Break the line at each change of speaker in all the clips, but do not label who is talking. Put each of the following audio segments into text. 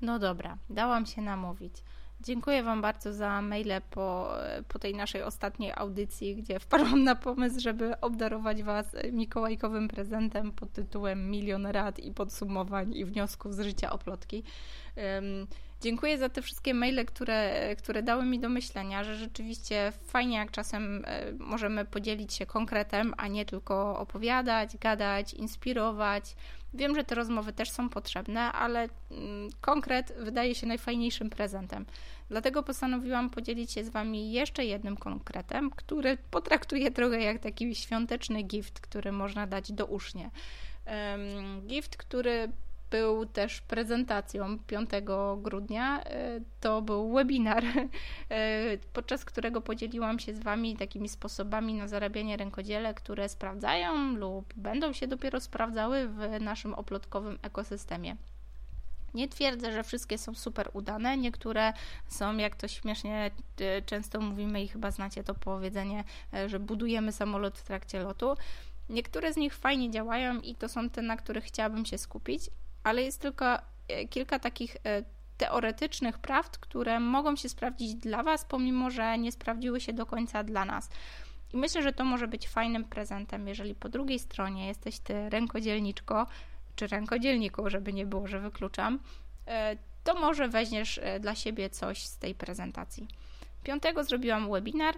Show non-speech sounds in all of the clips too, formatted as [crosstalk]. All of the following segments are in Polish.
No dobra, dałam się namówić. Dziękuję Wam bardzo za maile po, po tej naszej ostatniej audycji, gdzie wpadłam na pomysł, żeby obdarować Was mikołajkowym prezentem pod tytułem Milion rad i podsumowań i wniosków z życia oplotki. Um, dziękuję za te wszystkie maile, które, które dały mi do myślenia, że rzeczywiście fajnie, jak czasem e, możemy podzielić się konkretem, a nie tylko opowiadać, gadać, inspirować. Wiem, że te rozmowy też są potrzebne, ale mm, konkret wydaje się najfajniejszym prezentem. Dlatego postanowiłam podzielić się z Wami jeszcze jednym konkretem, który potraktuję trochę jak taki świąteczny gift, który można dać do usznie. Gift, który był też prezentacją 5 grudnia. E, to był webinar, [laughs] e, podczas którego podzieliłam się z Wami takimi sposobami na zarabianie rękodziele, które sprawdzają lub będą się dopiero sprawdzały w naszym oplotkowym ekosystemie. Nie twierdzę, że wszystkie są super udane. Niektóre są, jak to śmiesznie e, często mówimy i chyba znacie to powiedzenie, że budujemy samolot w trakcie lotu. Niektóre z nich fajnie działają i to są te, na których chciałabym się skupić, ale jest tylko e, kilka takich e, teoretycznych prawd, które mogą się sprawdzić dla Was, pomimo że nie sprawdziły się do końca dla nas. I myślę, że to może być fajnym prezentem, jeżeli po drugiej stronie jesteś ty rękodzielniczko, czy rękodzielniku, żeby nie było, że wykluczam, e, to może weźmiesz dla siebie coś z tej prezentacji. Piątego zrobiłam webinar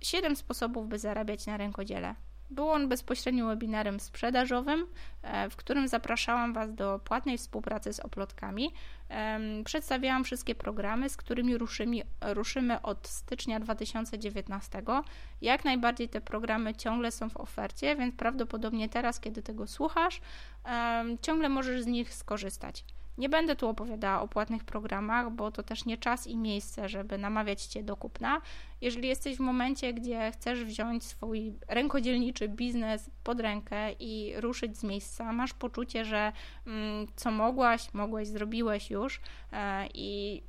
7 sposobów, by zarabiać na rękodziele. Był on bezpośrednim webinarem sprzedażowym, e, w którym zapraszałam Was do płatnej współpracy z oplotkami. Przedstawiałam wszystkie programy, z którymi ruszymy, ruszymy od stycznia 2019. Jak najbardziej te programy ciągle są w ofercie, więc prawdopodobnie teraz, kiedy tego słuchasz, ciągle możesz z nich skorzystać. Nie będę tu opowiadała o płatnych programach, bo to też nie czas i miejsce, żeby namawiać Cię do kupna. Jeżeli jesteś w momencie, gdzie chcesz wziąć swój rękodzielniczy biznes pod rękę i ruszyć z miejsca, masz poczucie, że mm, co mogłaś, mogłeś, zrobiłeś już e, i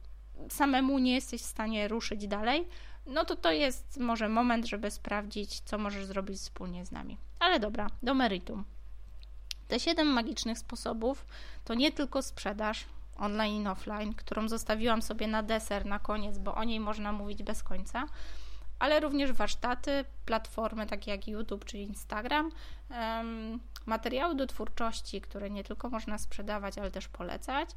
samemu nie jesteś w stanie ruszyć dalej, no to to jest może moment, żeby sprawdzić, co możesz zrobić wspólnie z nami. Ale dobra, do meritum. Te 7 magicznych sposobów to nie tylko sprzedaż online i offline, którą zostawiłam sobie na deser na koniec, bo o niej można mówić bez końca, ale również warsztaty, platformy takie jak YouTube czy Instagram, materiały do twórczości, które nie tylko można sprzedawać, ale też polecać,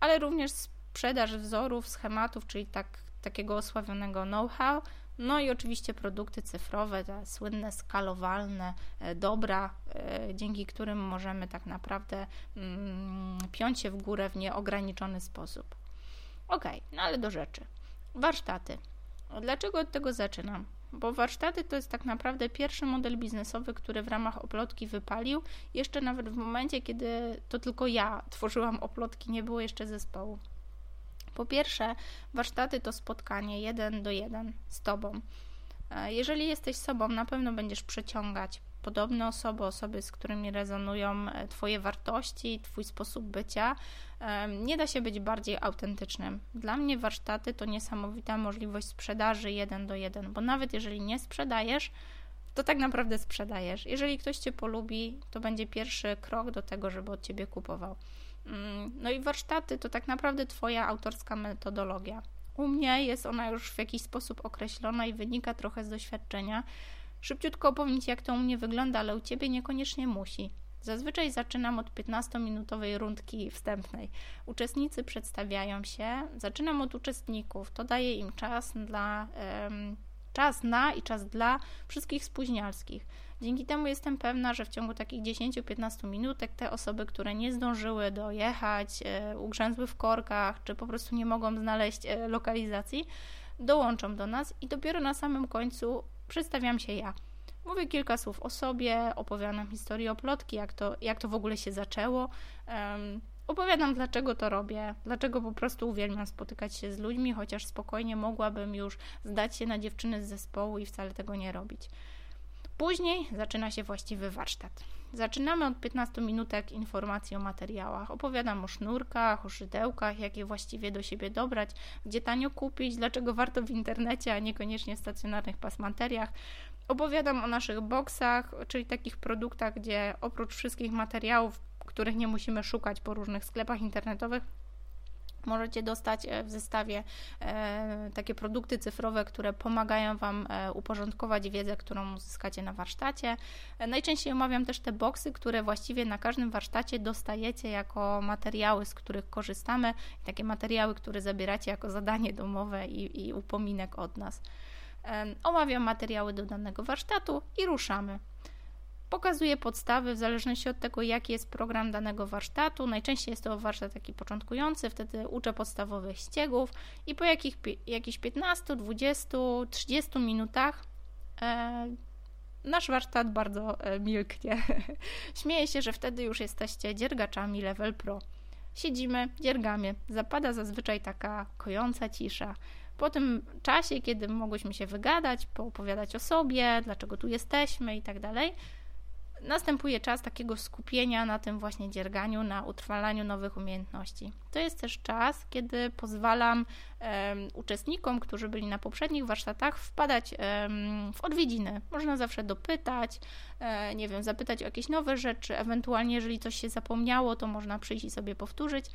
ale również sprzedaż wzorów, schematów, czyli tak, takiego osławionego know-how, no i oczywiście produkty cyfrowe, te słynne, skalowalne, e, dobra, e, dzięki którym możemy tak naprawdę mm, piąć się w górę w nieograniczony sposób. Ok, no ale do rzeczy. Warsztaty. Dlaczego od tego zaczynam? Bo warsztaty to jest tak naprawdę pierwszy model biznesowy, który w ramach oplotki wypalił, jeszcze nawet w momencie, kiedy to tylko ja tworzyłam oplotki, nie było jeszcze zespołu. Po pierwsze, warsztaty to spotkanie jeden do jeden z Tobą. E, jeżeli jesteś sobą, na pewno będziesz przyciągać podobne osoby, osoby, z którymi rezonują e, Twoje wartości, Twój sposób bycia. E, nie da się być bardziej autentycznym. Dla mnie warsztaty to niesamowita możliwość sprzedaży jeden do jeden, bo nawet jeżeli nie sprzedajesz, to tak naprawdę sprzedajesz. Jeżeli ktoś Cię polubi, to będzie pierwszy krok do tego, żeby od Ciebie kupował. Mm, no i warsztaty to tak naprawdę Twoja autorska metodologia. U mnie jest ona już w jakiś sposób określona i wynika trochę z doświadczenia. Szybciutko opowiem Ci, jak to u mnie wygląda, ale u Ciebie niekoniecznie musi. Zazwyczaj zaczynam od 15-minutowej rundki wstępnej. Uczestnicy przedstawiają się, zaczynam od uczestników. To daje im czas dla. Um, czas na i czas dla wszystkich spóźnialskich. Dzięki temu jestem pewna, że w ciągu takich 10-15 minutek te osoby, które nie zdążyły dojechać, e, ugrzęzły w korkach, czy po prostu nie mogą znaleźć e, lokalizacji, dołączą do nas i dopiero na samym końcu przedstawiam się ja. Mówię kilka słów o sobie, opowiadam historię o plotki, jak to, jak to w ogóle się zaczęło. Opowiadam, dlaczego to robię, dlaczego po prostu uwielbiam spotykać się z ludźmi, chociaż spokojnie mogłabym już zdać się na dziewczyny z zespołu i wcale tego nie robić. Później zaczyna się właściwy warsztat. Zaczynamy od 15 minutek informacji o materiałach. Opowiadam o sznurkach, o szydełkach, jakie właściwie do siebie dobrać, gdzie tanio kupić, dlaczego warto w internecie, a niekoniecznie w stacjonarnych pasmanteriach. Opowiadam o naszych boksach, czyli takich produktach, gdzie oprócz wszystkich materiałów, których nie musimy szukać po różnych sklepach internetowych, Możecie dostać e, w zestawie e, takie produkty cyfrowe, które pomagają Wam e, uporządkować wiedzę, którą uzyskacie na warsztacie. Najczęściej omawiam też te boksy, które właściwie na każdym warsztacie dostajecie jako materiały, z których korzystamy, takie materiały, które zabieracie jako zadanie domowe i, i upominek od nas. Omawiam materiały do danego warsztatu i ruszamy. Pokazuję podstawy w zależności od tego, jaki jest program danego warsztatu. Najczęściej jest to warsztat taki początkujący, wtedy uczę podstawowych ściegów i po jakich, jakichś 15, 20, 30 minutach e, nasz warsztat bardzo e, milknie. [laughs] Śmieję się, że wtedy już jesteście dziergaczami level pro. Siedzimy, dziergamy, zapada zazwyczaj taka kojąca cisza. Po tym czasie, kiedy mogłyśmy się wygadać, poopowiadać o sobie, dlaczego tu jesteśmy i tak dalej, następuje czas takiego skupienia na tym właśnie dzierganiu, na utrwalaniu nowych umiejętności. To jest też czas, kiedy pozwalam uczestnikom, którzy byli na poprzednich warsztatach, wpadać w odwiedziny. Można zawsze dopytać, e, nie wiem, zapytać o jakieś nowe rzeczy, ewentualnie, jeżeli coś się zapomniało, to można przyjść i sobie powtórzyć.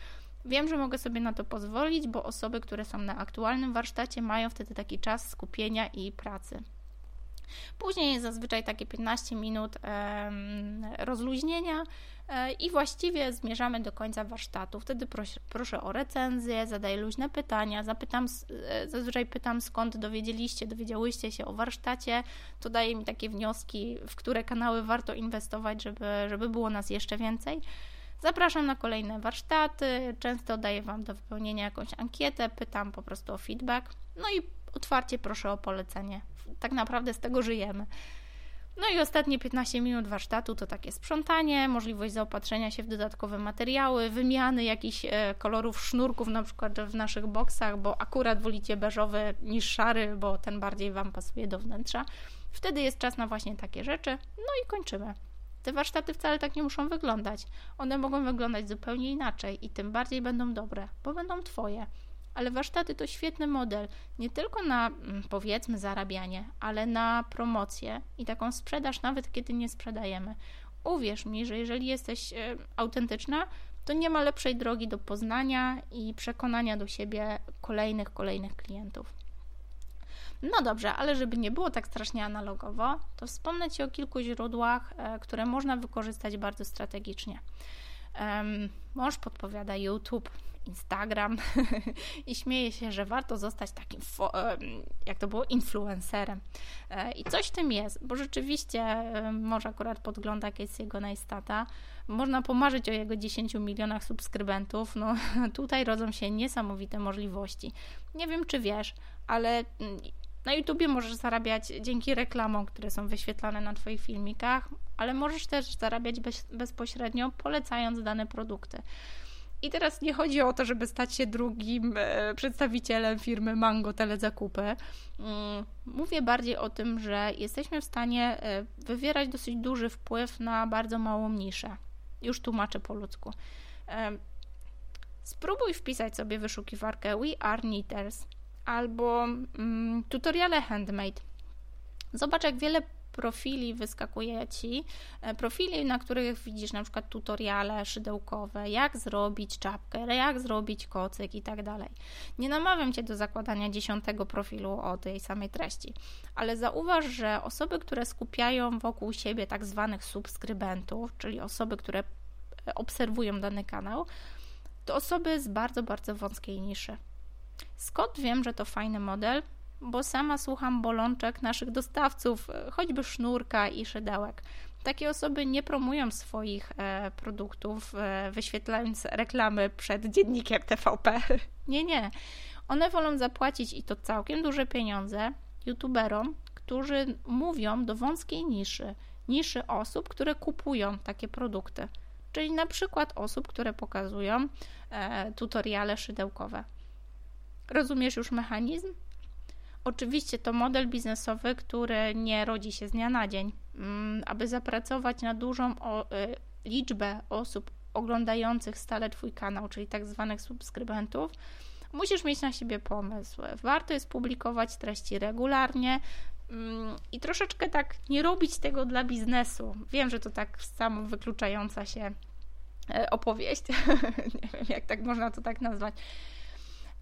Wiem, że mogę sobie na to pozwolić, bo osoby, które są na aktualnym warsztacie, mają wtedy taki czas skupienia i pracy. Później jest zazwyczaj takie 15 minut rozluźnienia e, i właściwie zmierzamy do końca warsztatu. Wtedy proszę, proszę o recenzję, zadaję luźne pytania, zapytam, e, zazwyczaj pytam skąd dowiedzieliście, dowiedziałyście się o warsztacie. To daje mi takie wnioski, w które kanały warto inwestować, żeby, żeby było nas jeszcze więcej. Zapraszam na kolejne warsztaty, często daję Wam do wypełnienia jakąś ankietę, pytam po prostu o feedback. No i otwarcie proszę o polecenie. Tak naprawdę z tego żyjemy. No i ostatnie 15 minut warsztatu to takie sprzątanie, możliwość zaopatrzenia się w dodatkowe materiały, wymiany jakichś e, kolorów sznurków, na przykład w naszych boksach, bo akurat wolicie beżowy niż szary, bo ten bardziej Wam pasuje do wnętrza. Wtedy jest czas na właśnie takie rzeczy. No i kończymy. Te warsztaty wcale tak nie muszą wyglądać. One mogą wyglądać zupełnie inaczej i tym bardziej będą dobre, bo będą Twoje ale warsztaty to świetny model nie tylko na mm, powiedzmy zarabianie, ale na promocję i taką sprzedaż, nawet kiedy nie sprzedajemy. Uwierz mi, że jeżeli jesteś e, autentyczna, to nie ma lepszej drogi do poznania i przekonania do siebie kolejnych, kolejnych klientów. No dobrze, ale żeby nie było tak strasznie analogowo, to wspomnę Ci o kilku źródłach, e, które można wykorzystać bardzo strategicznie. Mąż podpowiada YouTube, Instagram [laughs] i śmieje się, że warto zostać takim, jak to było, influencerem. E, I coś w tym jest, bo rzeczywiście może akurat podgląda Casey'ego Neistata. Można pomarzyć o jego 10 milionach subskrybentów. No [laughs] tutaj rodzą się niesamowite możliwości. Nie wiem, czy wiesz, ale mm, na YouTubie możesz zarabiać dzięki reklamom, które są wyświetlane na Twoich filmikach, ale możesz też zarabiać bez, bezpośrednio polecając dane produkty. I teraz nie chodzi o to, żeby stać się drugim e, przedstawicielem firmy Mango Telezakupy. Mm, mówię bardziej o tym, że jesteśmy w stanie e, wywierać dosyć duży wpływ na bardzo małą niszę. Już tłumaczę po ludzku. Spróbuj wpisać sobie wyszukiwarkę We Are Knitters albo mm, tutoriale handmade. Zobacz, jak wiele profili wyskakuje Ci, e, profili, na których widzisz na przykład tutoriale szydełkowe, jak zrobić czapkę, jak zrobić kocyk i tak dalej. Nie namawiam Cię do zakładania dziesiątego profilu o tej samej treści, ale zauważ, że osoby, które skupiają wokół siebie tak zwanych subskrybentów, czyli osoby, które e, obserwują dany kanał, to osoby z bardzo, bardzo wąskiej niszy. Skąd wiem, że to fajny model? Bo sama słucham bolączek naszych dostawców, e, choćby sznurka i szydełek. Takie osoby nie promują swoich e, produktów, e, wyświetlając reklamy przed dziennikiem TVP. [laughs] nie, nie. One wolą zapłacić i to całkiem duże pieniądze youtuberom, którzy mówią do wąskiej niszy, niszy osób, które kupują takie produkty. Czyli na przykład osób, które pokazują tutoriale szydełkowe. Rozumiesz już mechanizm? Oczywiście to model biznesowy, który nie rodzi się z dnia na dzień. Mm, aby zapracować na dużą y, liczbę osób oglądających stale Twój kanał, czyli tak zwanych subskrybentów, musisz mieć na siebie pomysł. Warto jest publikować treści regularnie mm, i troszeczkę tak nie robić tego dla biznesu. Wiem, że to tak samo wykluczająca się e, opowieść. [laughs] nie wiem, jak tak można to tak nazwać.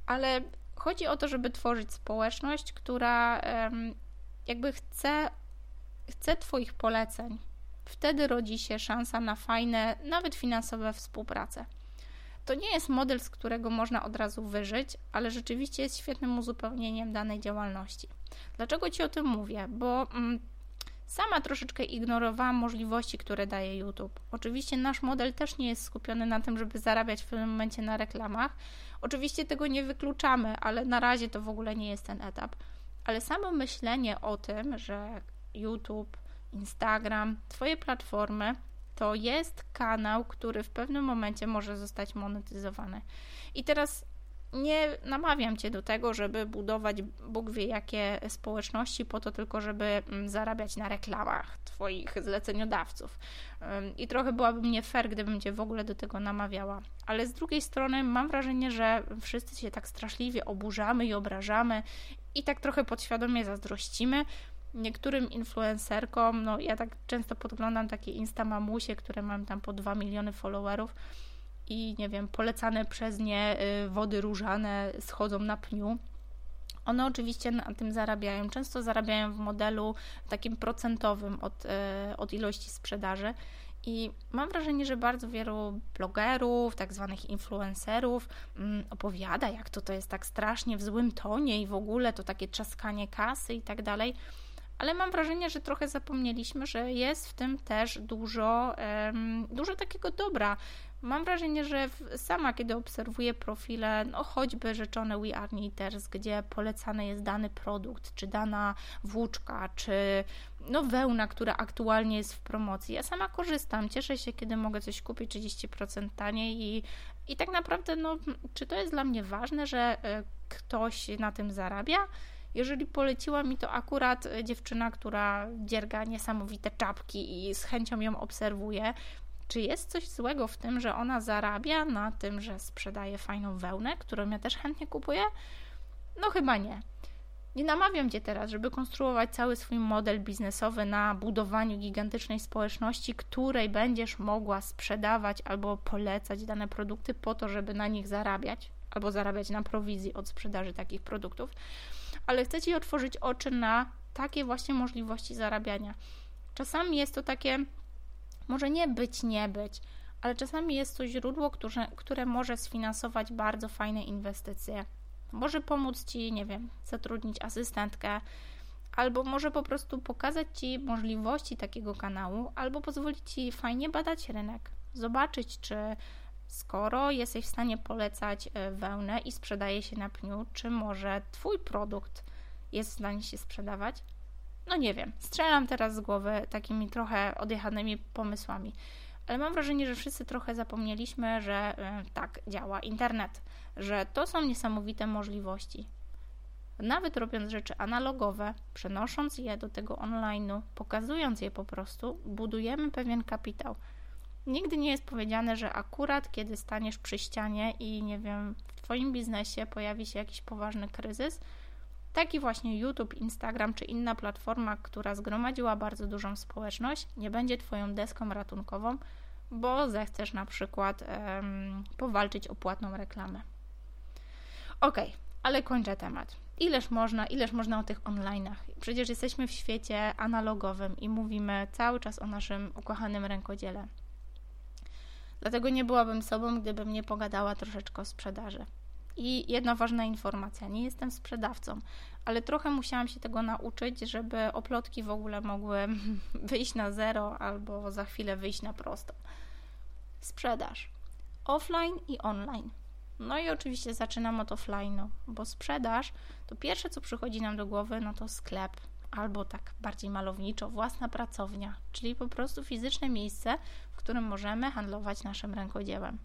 Ale chodzi o to, żeby tworzyć społeczność, która jakby chce, chce Twoich poleceń. Wtedy rodzi się szansa na fajne, nawet finansowe współpracę. To nie jest model, z którego można od razu wyżyć, ale rzeczywiście jest świetnym uzupełnieniem danej działalności. Dlaczego Ci o tym mówię? Bo mm, sama troszeczkę ignorowałam możliwości, które daje YouTube. Oczywiście nasz model też nie jest skupiony na tym, żeby zarabiać w tym momencie na reklamach. Oczywiście tego nie wykluczamy, ale na razie to w ogóle nie jest ten etap. Ale samo myślenie o tym, że YouTube, Instagram, Twoje platformy to jest kanał, który w pewnym momencie może zostać monetyzowany. I teraz nie namawiam Cię do tego, żeby budować Bóg wie jakie społeczności po to tylko, żeby mm, zarabiać na reklamach Twoich zleceniodawców. I trochę byłabym nie fair, gdybym Cię w ogóle do tego namawiała. Ale z drugiej strony mam wrażenie, że wszyscy się tak straszliwie oburzamy i obrażamy i tak trochę podświadomie zazdrościmy, niektórym influencerkom, no ja tak często podglądam takie insta mamusie, które mam tam po 2 miliony followerów i nie wiem, polecane przez nie y, wody różane schodzą na pniu. One oczywiście na tym zarabiają. Często zarabiają w modelu takim procentowym od, y, od ilości sprzedaży. I mam wrażenie, że bardzo wielu blogerów, tak zwanych influencerów mm, opowiada, jak to to jest tak strasznie w złym tonie i w ogóle to takie trzaskanie kasy i tak dalej ale mam wrażenie, że trochę zapomnieliśmy, że jest w tym też dużo, dużo takiego dobra. Mam wrażenie, że sama, kiedy obserwuję profile, no choćby rzeczone We Are Knitters, gdzie polecany jest dany produkt, czy dana włóczka, czy no wełna, która aktualnie jest w promocji. Ja sama korzystam, cieszę się, kiedy mogę coś kupić 30% taniej i, i tak naprawdę, no, czy to jest dla mnie ważne, że e, ktoś na tym zarabia? Jeżeli poleciła mi to akurat e, dziewczyna, która dzierga niesamowite czapki i z chęcią ją obserwuję, czy jest coś złego w tym, że ona zarabia na tym, że sprzedaje fajną wełnę, którą ja też chętnie kupuję? No chyba nie. Nie namawiam Cię teraz, żeby konstruować cały swój model biznesowy na budowaniu gigantycznej społeczności, której będziesz mogła sprzedawać albo polecać dane produkty po to, żeby na nich zarabiać, albo zarabiać na prowizji od sprzedaży takich produktów ale chcę Ci otworzyć oczy na takie właśnie możliwości zarabiania. Czasami jest to takie, może nie być, nie być, ale czasami jest to źródło, które, które może sfinansować bardzo fajne inwestycje. Może pomóc Ci, nie wiem, zatrudnić asystentkę, albo może po prostu pokazać Ci możliwości takiego kanału, albo pozwolić Ci fajnie badać rynek, zobaczyć, czy skoro jesteś w stanie polecać e, wełnę i sprzedaje się na pniu, czy może Twój produkt jest w stanie się sprzedawać? No nie wiem, strzelam teraz z głowy takimi trochę odjechanymi pomysłami, ale mam wrażenie, że wszyscy trochę zapomnieliśmy, że e, tak działa internet, że to są niesamowite możliwości. Nawet robiąc rzeczy analogowe, przenosząc je do tego online'u, pokazując je po prostu, budujemy pewien kapitał – Nigdy nie jest powiedziane, że akurat kiedy staniesz przy ścianie i nie wiem, w Twoim biznesie pojawi się jakiś poważny kryzys, taki właśnie YouTube, Instagram czy inna platforma, która zgromadziła bardzo dużą społeczność, nie będzie Twoją deską ratunkową, bo zechcesz na przykład um, powalczyć o płatną reklamę. Ok, ale kończę temat. Ileż można, ileż można o tych online'ach? Przecież jesteśmy w świecie analogowym i mówimy cały czas o naszym ukochanym rękodziele. Dlatego nie byłabym sobą, gdybym nie pogadała troszeczkę o sprzedaży. I jedna ważna informacja: nie jestem sprzedawcą, ale trochę musiałam się tego nauczyć, żeby oplotki w ogóle mogły [laughs] wyjść na zero albo za chwilę wyjść na prosto. Sprzedaż offline i online. No i oczywiście zaczynam od offline'u, bo sprzedaż to pierwsze, co przychodzi nam do głowy, no to sklep, albo tak bardziej malowniczo, własna pracownia, czyli po prostu fizyczne miejsce, w którym możemy handlować naszym rękodziełem.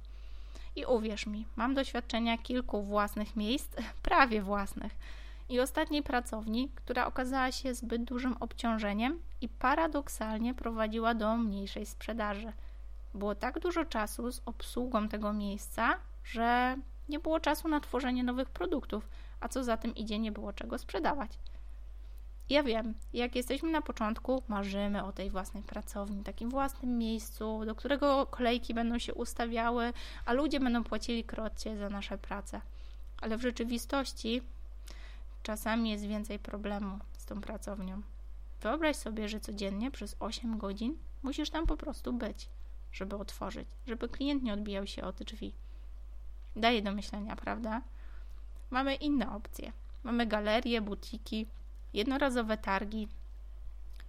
I uwierz mi, mam doświadczenia kilku własnych miejsc, [laughs] prawie własnych, i ostatniej pracowni, która okazała się zbyt dużym obciążeniem i paradoksalnie prowadziła do mniejszej sprzedaży. Było tak dużo czasu z obsługą tego miejsca, że nie było czasu na tworzenie nowych produktów, a co za tym idzie, nie było czego sprzedawać. Ja wiem, jak jesteśmy na początku, marzymy o tej własnej pracowni, takim własnym miejscu, do którego kolejki będą się ustawiały, a ludzie będą płacili krocie za nasze prace. Ale w rzeczywistości czasami jest więcej problemu z tą pracownią. Wyobraź sobie, że codziennie przez 8 godzin musisz tam po prostu być, żeby otworzyć, żeby klient nie odbijał się o te drzwi. Daje do myślenia, prawda? Mamy inne opcje. Mamy galerie, butiki, jednorazowe targi,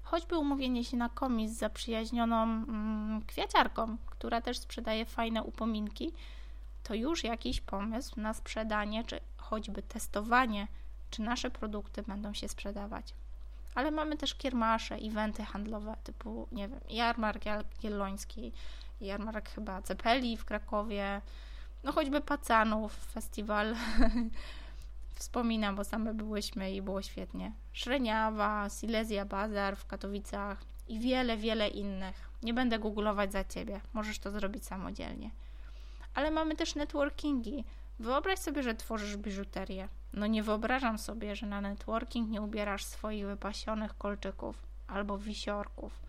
choćby umówienie się na komis z zaprzyjaźnioną mm, kwiaciarką, która też sprzedaje fajne upominki, to już jakiś pomysł na sprzedanie, czy choćby testowanie, czy nasze produkty będą się sprzedawać. Ale mamy też kiermasze, eventy handlowe typu, nie wiem, jarmark jagielloński, jarmark chyba Cepeli w Krakowie, no choćby Pacanów, festiwal [laughs] wspominam, bo same byłyśmy i było świetnie. Szreniawa, Silesia Bazar w Katowicach i wiele, wiele innych. Nie będę googlować za ciebie, możesz to zrobić samodzielnie. Ale mamy też networkingi. Wyobraź sobie, że tworzysz biżuterię. No nie wyobrażam sobie, że na networking nie ubierasz swoich wypasionych kolczyków albo wisiorków.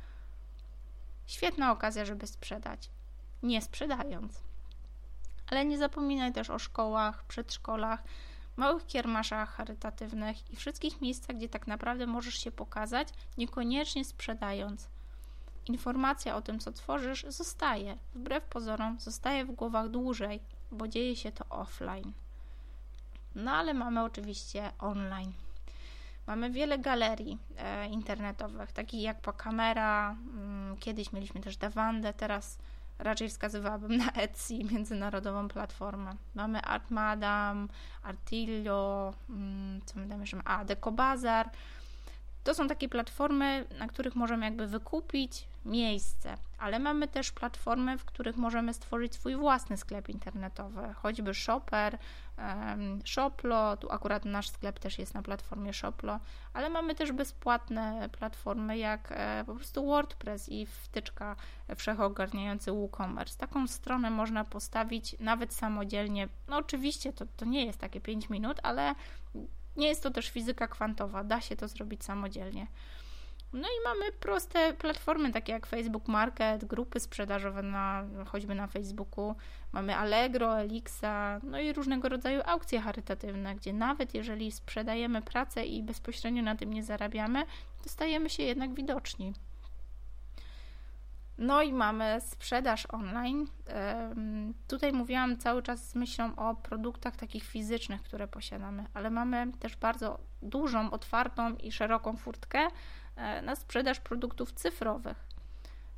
Świetna okazja, żeby sprzedać. Nie sprzedając. Ale nie zapominaj też o szkołach, przedszkolach, małych kiermaszach charytatywnych i wszystkich miejscach, gdzie tak naprawdę możesz się pokazać, niekoniecznie sprzedając. Informacja o tym, co tworzysz, zostaje, wbrew pozorom, zostaje w głowach dłużej, bo dzieje się to offline. No ale mamy oczywiście online. Mamy wiele galerii e, internetowych, takich jak Pokamera, mm, kiedyś mieliśmy też Dawandę, teraz raczej wskazywałabym na Etsy, międzynarodową platformę. Mamy Art Madam, Artillo, mm, co my tam jeszcze A, Decobazar. To są takie platformy, na których możemy jakby wykupić miejsce, ale mamy też platformy, w których możemy stworzyć swój własny sklep internetowy, choćby Shopper, Shoplo, tu akurat nasz sklep też jest na platformie Shoplo, ale mamy też bezpłatne platformy jak e, po prostu WordPress i wtyczka wszechogarniający WooCommerce. Taką stronę można postawić nawet samodzielnie. No oczywiście to, to nie jest takie 5 minut, ale nie jest to też fizyka kwantowa, da się to zrobić samodzielnie. No i mamy proste platformy, takie jak Facebook Market, grupy sprzedażowe na, choćby na Facebooku. Mamy Allegro, Elixa, no i różnego rodzaju aukcje charytatywne, gdzie nawet jeżeli sprzedajemy pracę i bezpośrednio na tym nie zarabiamy, to stajemy się jednak widoczni. No i mamy sprzedaż online. Tutaj mówiłam cały czas z myślą o produktach takich fizycznych, które posiadamy, ale mamy też bardzo dużą, otwartą i szeroką furtkę na sprzedaż produktów cyfrowych.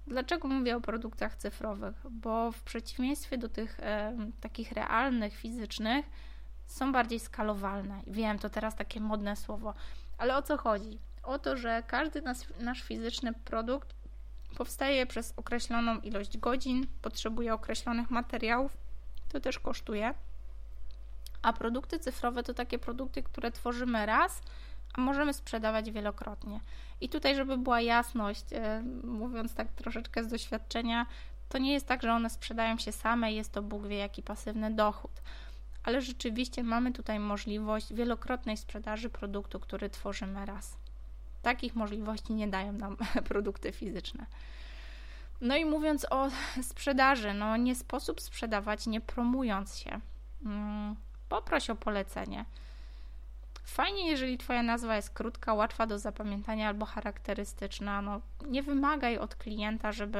Dlaczego mówię o produktach cyfrowych? Bo w przeciwieństwie do tych e, takich realnych, fizycznych, są bardziej skalowalne. Wiem, to teraz takie modne słowo, ale o co chodzi? O to, że każdy nasz, nasz fizyczny produkt powstaje przez określoną ilość godzin, potrzebuje określonych materiałów, to też kosztuje. A produkty cyfrowe to takie produkty, które tworzymy raz, a możemy sprzedawać wielokrotnie. I tutaj, żeby była jasność, e, mówiąc tak troszeczkę z doświadczenia, to nie jest tak, że one sprzedają się same, jest to Bóg wie jaki pasywny dochód. Ale rzeczywiście mamy tutaj możliwość wielokrotnej sprzedaży produktu, który tworzymy raz. Takich możliwości nie dają nam [laughs] produkty fizyczne. No i mówiąc o sprzedaży, no nie sposób sprzedawać nie promując się. Mm, poproś o polecenie. Fajnie, jeżeli Twoja nazwa jest krótka, łatwa do zapamiętania albo charakterystyczna. No, nie wymagaj od klienta, żeby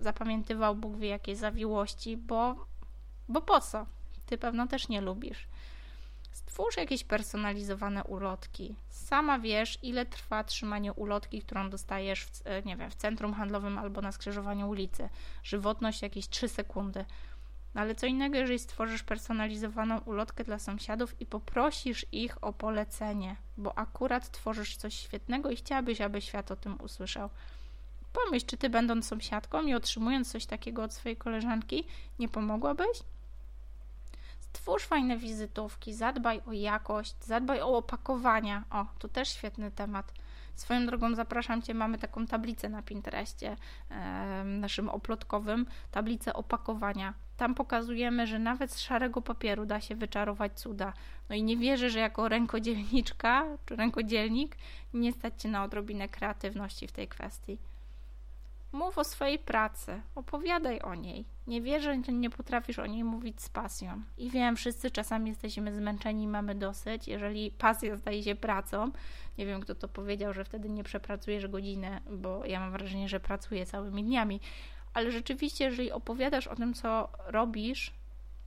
zapamiętywał Bóg wie jakie zawiłości, bo, bo po co? Ty pewno też nie lubisz. Stwórz jakieś personalizowane ulotki. Sama wiesz, ile trwa trzymanie ulotki, którą dostajesz w, nie wiem, w centrum handlowym albo na skrzyżowaniu ulicy. Żywotność jakieś 3 sekundy. Ale co innego, jeżeli stworzysz personalizowaną ulotkę dla sąsiadów i poprosisz ich o polecenie, bo akurat tworzysz coś świetnego i chciałabyś, aby świat o tym usłyszał. Pomyśl, czy ty, będąc sąsiadką i otrzymując coś takiego od swojej koleżanki, nie pomogłabyś? Stwórz fajne wizytówki, zadbaj o jakość, zadbaj o opakowania. O, to też świetny temat. Swoją drogą zapraszam Cię, mamy taką tablicę na Pinterestie, naszym oplotkowym, tablicę opakowania. Tam pokazujemy, że nawet z szarego papieru da się wyczarować cuda. No i nie wierzę, że jako rękodzielniczka czy rękodzielnik nie stać cię na odrobinę kreatywności w tej kwestii. Mów o swojej pracy, opowiadaj o niej. Nie wierzę, że nie potrafisz o niej mówić z pasją. I wiem, wszyscy czasami jesteśmy zmęczeni i mamy dosyć. Jeżeli pasja staje się pracą, nie wiem kto to powiedział, że wtedy nie przepracujesz godzinę, bo ja mam wrażenie, że pracuję całymi dniami. Ale rzeczywiście, jeżeli opowiadasz o tym, co robisz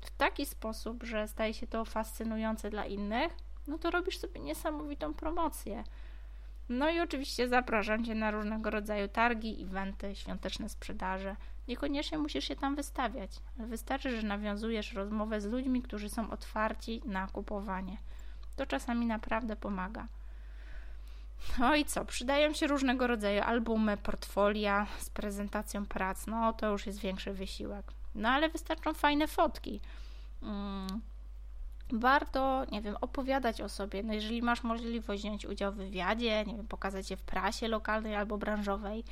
w taki sposób, że staje się to fascynujące dla innych, no to robisz sobie niesamowitą promocję. No i oczywiście zapraszam Cię na różnego rodzaju targi, eventy, świąteczne sprzedaże. Niekoniecznie musisz się tam wystawiać, ale wystarczy, że nawiązujesz rozmowę z ludźmi, którzy są otwarci na kupowanie. To czasami naprawdę pomaga. No i co? Przydają się różnego rodzaju albumy, portfolia z prezentacją prac. No to już jest większy wysiłek. No ale wystarczą fajne fotki. Hmm warto, nie wiem, opowiadać o sobie. No jeżeli masz możliwość wziąć udział w wywiadzie, nie wiem, pokazać się w prasie lokalnej albo branżowej,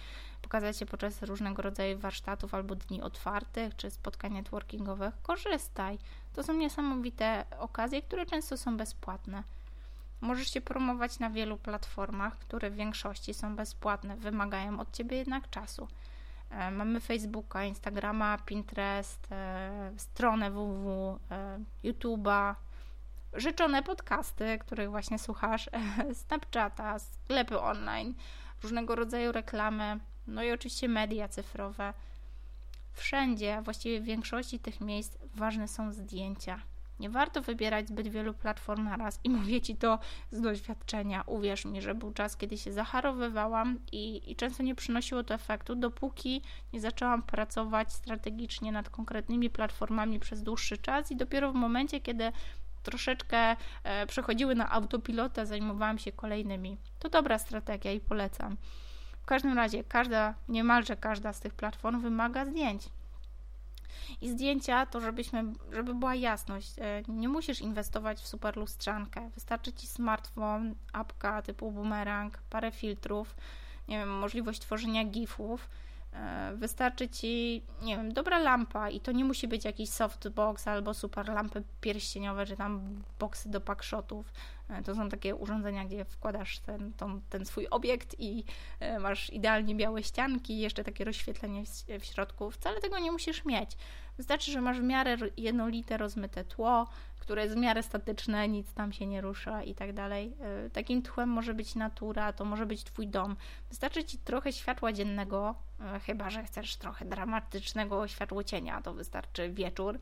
pokazać się podczas różnego rodzaju warsztatów albo dni otwartych czy spotkań networkingowych, korzystaj. To są niesamowite okazje, które często są bezpłatne. Możesz się promować na wielu platformach, które w większości są bezpłatne, wymagają od ciebie jednak czasu. E, mamy Facebooka, Instagrama, Pinterest, e, stronę www, e, YouTube'a, życzone podcasty, których właśnie słuchasz, Snapchata, sklepy online, różnego rodzaju reklamy, no i oczywiście media cyfrowe. Wszędzie, a właściwie w większości tych miejsc ważne są zdjęcia. Nie warto wybierać zbyt wielu platform na raz i mówię Ci to z doświadczenia. Uwierz mi, że był czas, kiedy się zacharowywałam i, i często nie przynosiło to efektu, dopóki nie zaczęłam pracować strategicznie nad konkretnymi platformami przez dłuższy czas i dopiero w momencie, kiedy troszeczkę e, przechodziły na autopilota, zajmowałam się kolejnymi. To dobra strategia i polecam. W każdym razie, każda, niemalże każda z tych platform wymaga zdjęć. I zdjęcia to, żebyśmy, żeby była jasność, e, nie musisz inwestować w super lustrzankę. Wystarczy ci smartfon, apka typu boomerang, parę filtrów, nie wiem, możliwość tworzenia gifów wystarczy ci, nie wiem, dobra lampa i to nie musi być jakiś softbox albo super lampy pierścieniowe, czy tam boxy do packshotów. E, to są takie urządzenia, gdzie wkładasz ten, tą, ten swój obiekt i e, masz idealnie białe ścianki jeszcze takie rozświetlenie w środku. Wcale tego nie musisz mieć. Wystarczy, że masz w miarę jednolite, rozmyte tło, które jest w miarę statyczne, nic tam się nie rusza i tak dalej. E, takim tłem może być natura, to może być Twój dom. Wystarczy Ci trochę światła dziennego, e, chyba że chcesz trochę dramatycznego światłocienia, to wystarczy wieczór.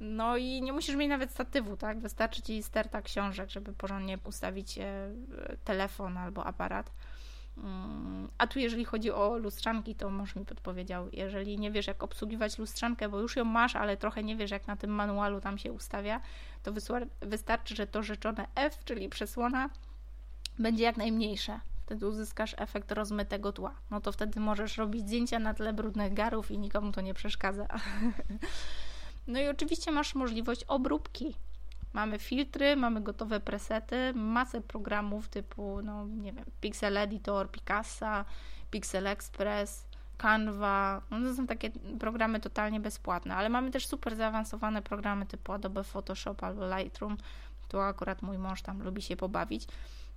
No i nie musisz mieć nawet statywu, tak? Wystarczy Ci sterta książek, żeby porządnie ustawić e, telefon albo aparat. A tu, jeżeli chodzi o lustrzanki, to mąż mi podpowiedział, jeżeli nie wiesz, jak obsługiwać lustrzankę, bo już ją masz, ale trochę nie wiesz, jak na tym manualu tam się ustawia, to wystarczy, że to rzeczone F, czyli przesłona, będzie jak najmniejsze. Wtedy uzyskasz efekt rozmytego tła. No to wtedy możesz robić zdjęcia na tle brudnych garów i nikomu to nie przeszkadza. [laughs] No i oczywiście masz możliwość obróbki Mamy filtry, mamy gotowe presety, masę programów typu, no nie wiem, Pixel Editor, Picasa, Pixel Express, Canva. No to są takie programy totalnie bezpłatne, ale mamy też super zaawansowane programy typu Adobe Photoshop albo Lightroom. Tu akurat mój mąż tam lubi się pobawić.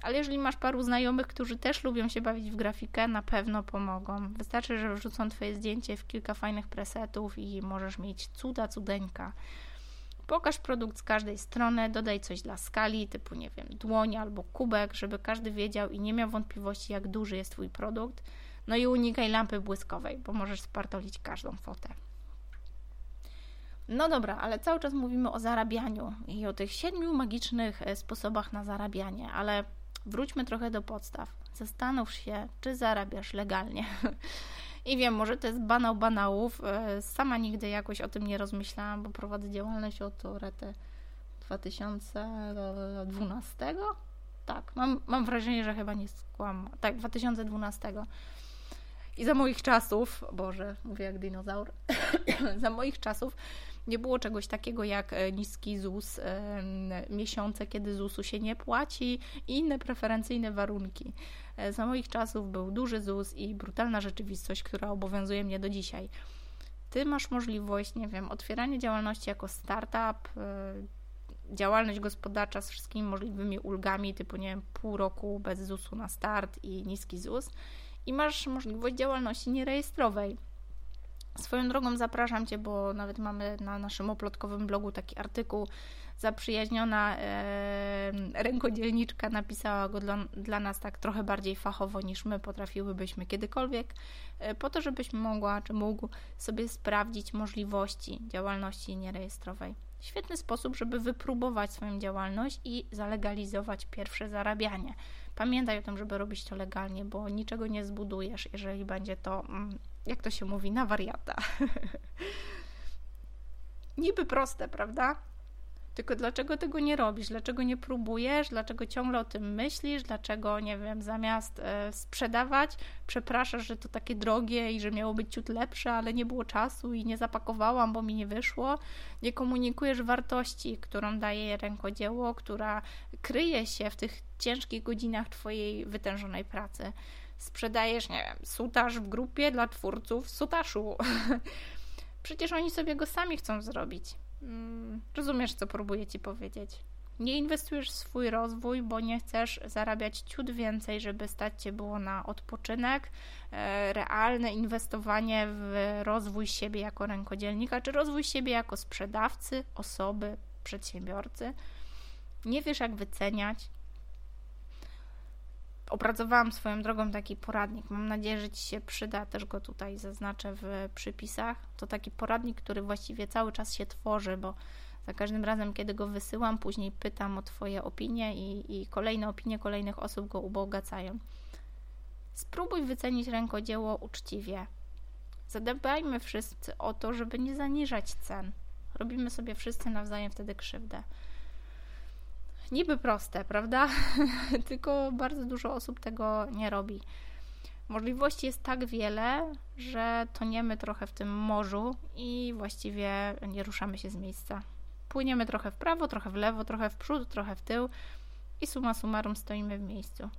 Ale jeżeli masz paru znajomych, którzy też lubią się bawić w grafikę, na pewno pomogą. Wystarczy, że wrzucą Twoje zdjęcie w kilka fajnych presetów i możesz mieć cuda, cudeńka. Pokaż produkt z każdej strony, dodaj coś dla skali, typu, nie wiem, dłoń albo kubek, żeby każdy wiedział i nie miał wątpliwości, jak duży jest Twój produkt. No i unikaj lampy błyskowej, bo możesz spartolić każdą fotę. No dobra, ale cały czas mówimy o zarabianiu i o tych siedmiu magicznych e, sposobach na zarabianie, ale wróćmy trochę do podstaw. Zastanów się, czy zarabiasz legalnie. [laughs] I wiem, może to jest banał banałów. E, sama nigdy jakoś o tym nie rozmyślałam, bo prowadzę działalność od rety 2012. Tak, mam, mam wrażenie, że chyba nie skłam. Tak, 2012. I za moich czasów, Boże, mówię jak dinozaur, [coughs] za moich czasów nie było czegoś takiego jak e, niski ZUS, miesiące, kiedy ZUS-u się nie płaci i inne preferencyjne warunki. Za moich czasów był duży ZUS i brutalna rzeczywistość, która obowiązuje mnie do dzisiaj. ty masz możliwość, nie wiem, otwierania działalności jako startup, działalność gospodarcza z wszystkimi możliwymi ulgami, typu nie wiem, pół roku bez ZUS-u na start i niski ZUS i masz możliwość działalności nierejestrowej. Swoją drogą zapraszam Cię, bo nawet mamy na naszym oplotkowym blogu taki artykuł. Zaprzyjaźniona e, rękodzielniczka napisała go dla, dla nas tak trochę bardziej fachowo niż my potrafiłybyśmy kiedykolwiek, e, po to, żebyś mogła czy mógł sobie sprawdzić możliwości działalności nierejestrowej świetny sposób, żeby wypróbować swoją działalność i zalegalizować pierwsze zarabianie. Pamiętaj o tym, żeby robić to legalnie, bo niczego nie zbudujesz, jeżeli będzie to, mm, jak to się mówi, na wariata. [laughs] Niby proste, prawda? Tylko dlaczego tego nie robisz? Dlaczego nie próbujesz? Dlaczego ciągle o tym myślisz? Dlaczego, nie wiem, zamiast e, sprzedawać, przepraszasz, że to takie drogie i że miało być ciut lepsze, ale nie było czasu i nie zapakowałam, bo mi nie wyszło? Nie komunikujesz wartości, którą daje rękodzieło, która kryje się w tych ciężkich godzinach Twojej wytężonej pracy. Sprzedajesz, nie wiem, sutaż w grupie dla twórców sutaszu. [laughs] Przecież oni sobie go sami chcą zrobić. Mm, rozumiesz, co próbuję ci powiedzieć. Nie inwestujesz w swój rozwój, bo nie chcesz zarabiać ciut więcej, żeby stać cię było na odpoczynek, e, realne inwestowanie w rozwój siebie jako rękodzielnika, czy rozwój siebie jako sprzedawcy, osoby, przedsiębiorcy. Nie wiesz, jak wyceniać, opracowałam swoją drogą taki poradnik. Mam nadzieję, że Ci się przyda, też go tutaj zaznaczę w przypisach. To taki poradnik, który właściwie cały czas się tworzy, bo za każdym razem, kiedy go wysyłam, później pytam o Twoje opinie i, i kolejne opinie kolejnych osób go ubogacają. Spróbuj wycenić rękodzieło uczciwie. Zadbajmy wszyscy o to, żeby nie zaniżać cen. Robimy sobie wszyscy nawzajem wtedy krzywdę niby proste, prawda? [laughs] Tylko bardzo dużo osób tego nie robi. Możliwości jest tak wiele, że toniemy trochę w tym morzu i właściwie nie ruszamy się z miejsca. Płyniemy trochę w prawo, trochę w lewo, trochę w przód, trochę w tył i suma summarum stoimy w miejscu.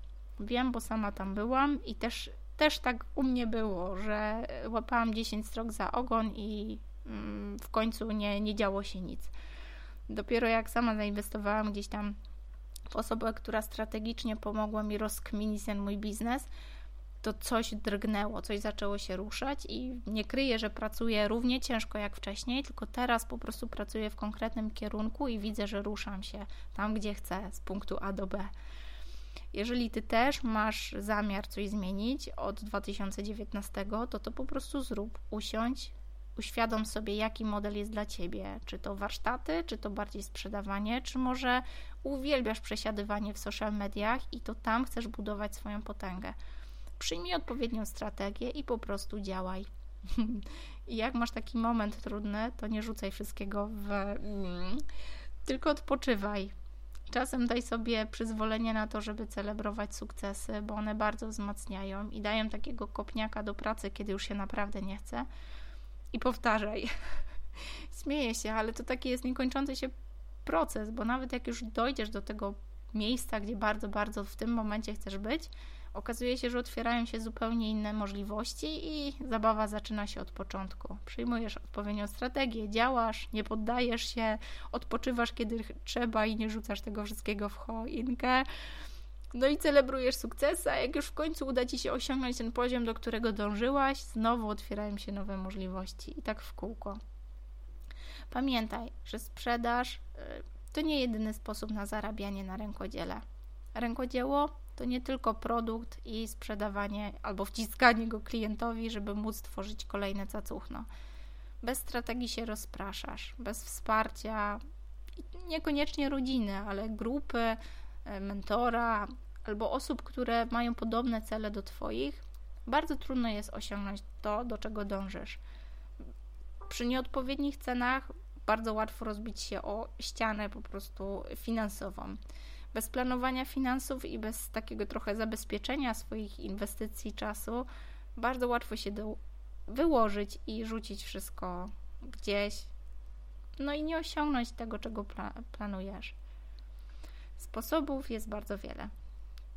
Wiem, bo sama tam byłam i też, też tak u mnie było, że łapałam 10 strok za ogon i mm, w końcu nie, nie działo się nic. Dopiero jak sama zainwestowałam gdzieś tam w osobę, która strategicznie pomogła mi rozkminić ten mój biznes, to coś drgnęło, coś zaczęło się ruszać i nie kryję, że pracuję równie ciężko jak wcześniej, tylko teraz po prostu pracuję w konkretnym kierunku i widzę, że ruszam się tam, gdzie chcę, z punktu A do B. Jeżeli ty też masz zamiar coś zmienić od 2019, to to po prostu zrób, usiądź, uświadom sobie, jaki model jest dla ciebie. Czy to warsztaty, czy to bardziej sprzedawanie, czy może uwielbiasz przesiadywanie w social mediach i to tam chcesz budować swoją potęgę. Przyjmij odpowiednią strategię i po prostu działaj. [laughs] I jak masz taki moment trudny, to nie rzucaj wszystkiego w. Mm, tylko odpoczywaj. Czasem daj sobie przyzwolenie na to, żeby celebrować sukcesy, bo one bardzo wzmacniają i dają takiego kopniaka do pracy, kiedy już się naprawdę nie chce i powtarzaj. [laughs] Śmieję się, ale to taki jest niekończący się proces, bo nawet jak już dojdziesz do tego miejsca, gdzie bardzo, bardzo w tym momencie chcesz być, okazuje się, że otwierają się zupełnie inne możliwości i zabawa zaczyna się od początku. Przyjmujesz odpowiednią strategię, działasz, nie poddajesz się, odpoczywasz kiedy trzeba i nie rzucasz tego wszystkiego w choinkę. No i celebrujesz sukces, a jak już w końcu uda Ci się osiągnąć ten poziom, do którego dążyłaś, znowu otwierają się nowe możliwości i tak w kółko. Pamiętaj, że sprzedaż y, to nie jedyny sposób na zarabianie na rękodziele. Rękodzieło to nie tylko produkt i sprzedawanie albo wciskanie go klientowi, żeby móc tworzyć kolejne cacuchno. Bez strategii się rozpraszasz, bez wsparcia, niekoniecznie rodziny, ale grupy, mentora albo osób, które mają podobne cele do Twoich, bardzo trudno jest osiągnąć to, do czego dążysz. Przy nieodpowiednich cenach bardzo łatwo rozbić się o ścianę po prostu finansową. Bez planowania finansów i bez takiego trochę zabezpieczenia swoich inwestycji czasu, bardzo łatwo się do, wyłożyć i rzucić wszystko gdzieś, no i nie osiągnąć tego, czego pla planujesz. Sposobów jest bardzo wiele.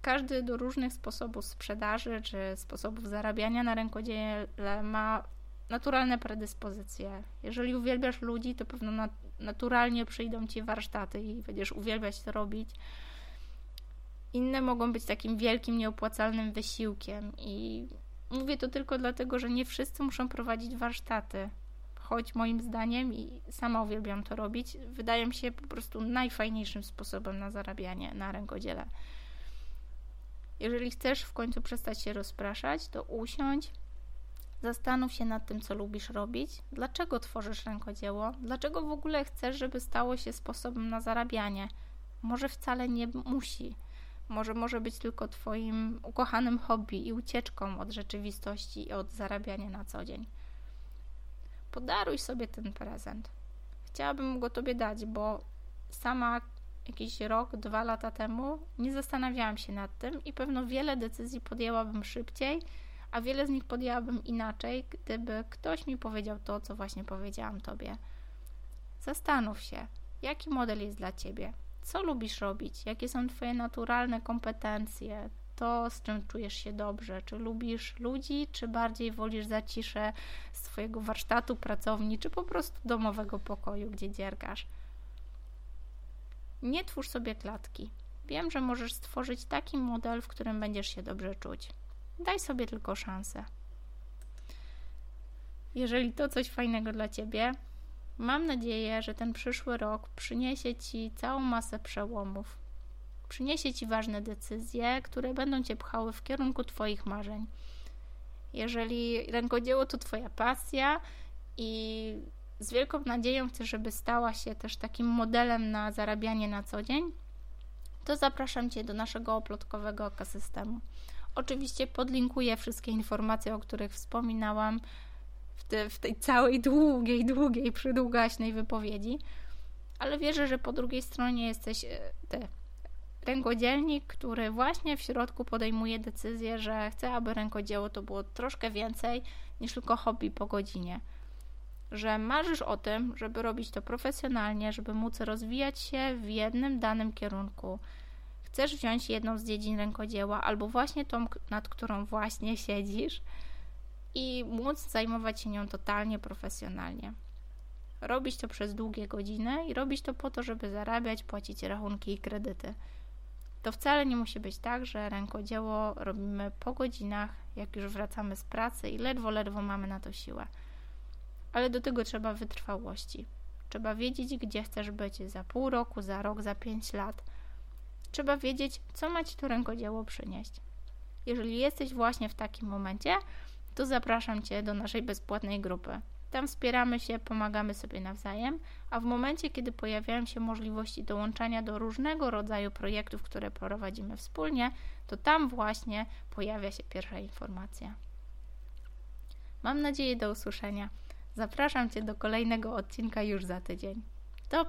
Każdy do różnych sposobów sprzedaży czy sposobów zarabiania na rękodziele ma naturalne predyspozycje. Jeżeli uwielbiasz ludzi, to pewno nat naturalnie przyjdą ci warsztaty i będziesz uwielbiać to robić. Inne mogą być takim wielkim, nieopłacalnym wysiłkiem i mówię to tylko dlatego, że nie wszyscy muszą prowadzić warsztaty. Choć moim zdaniem, i sama uwielbiam to robić, wydaje mi się po prostu najfajniejszym sposobem na zarabianie na rękodziele. Jeżeli chcesz w końcu przestać się rozpraszać, to usiądź, zastanów się nad tym, co lubisz robić, dlaczego tworzysz rękodzieło, dlaczego w ogóle chcesz, żeby stało się sposobem na zarabianie. Może wcale nie musi. Może może być tylko Twoim ukochanym hobby i ucieczką od rzeczywistości i od zarabiania na co dzień. Podaruj sobie ten prezent. Chciałabym go Tobie dać, bo sama jakiś rok, dwa lata temu nie zastanawiałam się nad tym i pewno wiele decyzji podjęłabym szybciej, a wiele z nich podjęłabym inaczej, gdyby ktoś mi powiedział to, co właśnie powiedziałam Tobie. Zastanów się, jaki model jest dla Ciebie, co lubisz robić, jakie są Twoje naturalne kompetencje, to, z czym czujesz się dobrze. Czy lubisz ludzi, czy bardziej wolisz zaciszę swojego warsztatu, pracowni, czy po prostu domowego pokoju, gdzie dziergasz. Nie twórz sobie klatki. Wiem, że możesz stworzyć taki model, w którym będziesz się dobrze czuć. Daj sobie tylko szansę. Jeżeli to coś fajnego dla Ciebie, mam nadzieję, że ten przyszły rok przyniesie Ci całą masę przełomów. Przyniesie Ci ważne decyzje, które będą Cię pchały w kierunku Twoich marzeń. Jeżeli rękodzieło to Twoja pasja i z wielką nadzieją chcę, żeby stała się też takim modelem na zarabianie na co dzień, to zapraszam Cię do naszego oplotkowego ekosystemu. Oczywiście podlinkuję wszystkie informacje, o których wspominałam w, te, w tej całej długiej, długiej, przydługaśnej wypowiedzi, ale wierzę, że po drugiej stronie jesteś e, Ty, rękodzielnik, który właśnie w środku podejmuje decyzję, że chce, aby rękodzieło to było troszkę więcej niż tylko hobby po godzinie że marzysz o tym, żeby robić to profesjonalnie, żeby móc rozwijać się w jednym danym kierunku. Chcesz wziąć jedną z dziedzin rękodzieła, albo właśnie tą, nad którą właśnie siedzisz, i móc zajmować się nią totalnie profesjonalnie. Robić to przez długie godziny i robić to po to, żeby zarabiać, płacić rachunki i kredyty. To wcale nie musi być tak, że rękodzieło robimy po godzinach, jak już wracamy z pracy i ledwo, ledwo mamy na to siłę ale do tego trzeba wytrwałości. Trzeba wiedzieć, gdzie chcesz być za pół roku, za rok, za pięć lat. Trzeba wiedzieć, co ma ci to rękodzieło przynieść. Jeżeli jesteś właśnie w takim momencie, to zapraszam Cię do naszej bezpłatnej grupy. Tam wspieramy się, pomagamy sobie nawzajem, a w momencie, kiedy pojawiają się możliwości dołączania do różnego rodzaju projektów, które prowadzimy wspólnie, to tam właśnie pojawia się pierwsza informacja. Mam nadzieję do usłyszenia. Zapraszam Cię do kolejnego odcinka już za tydzień. To!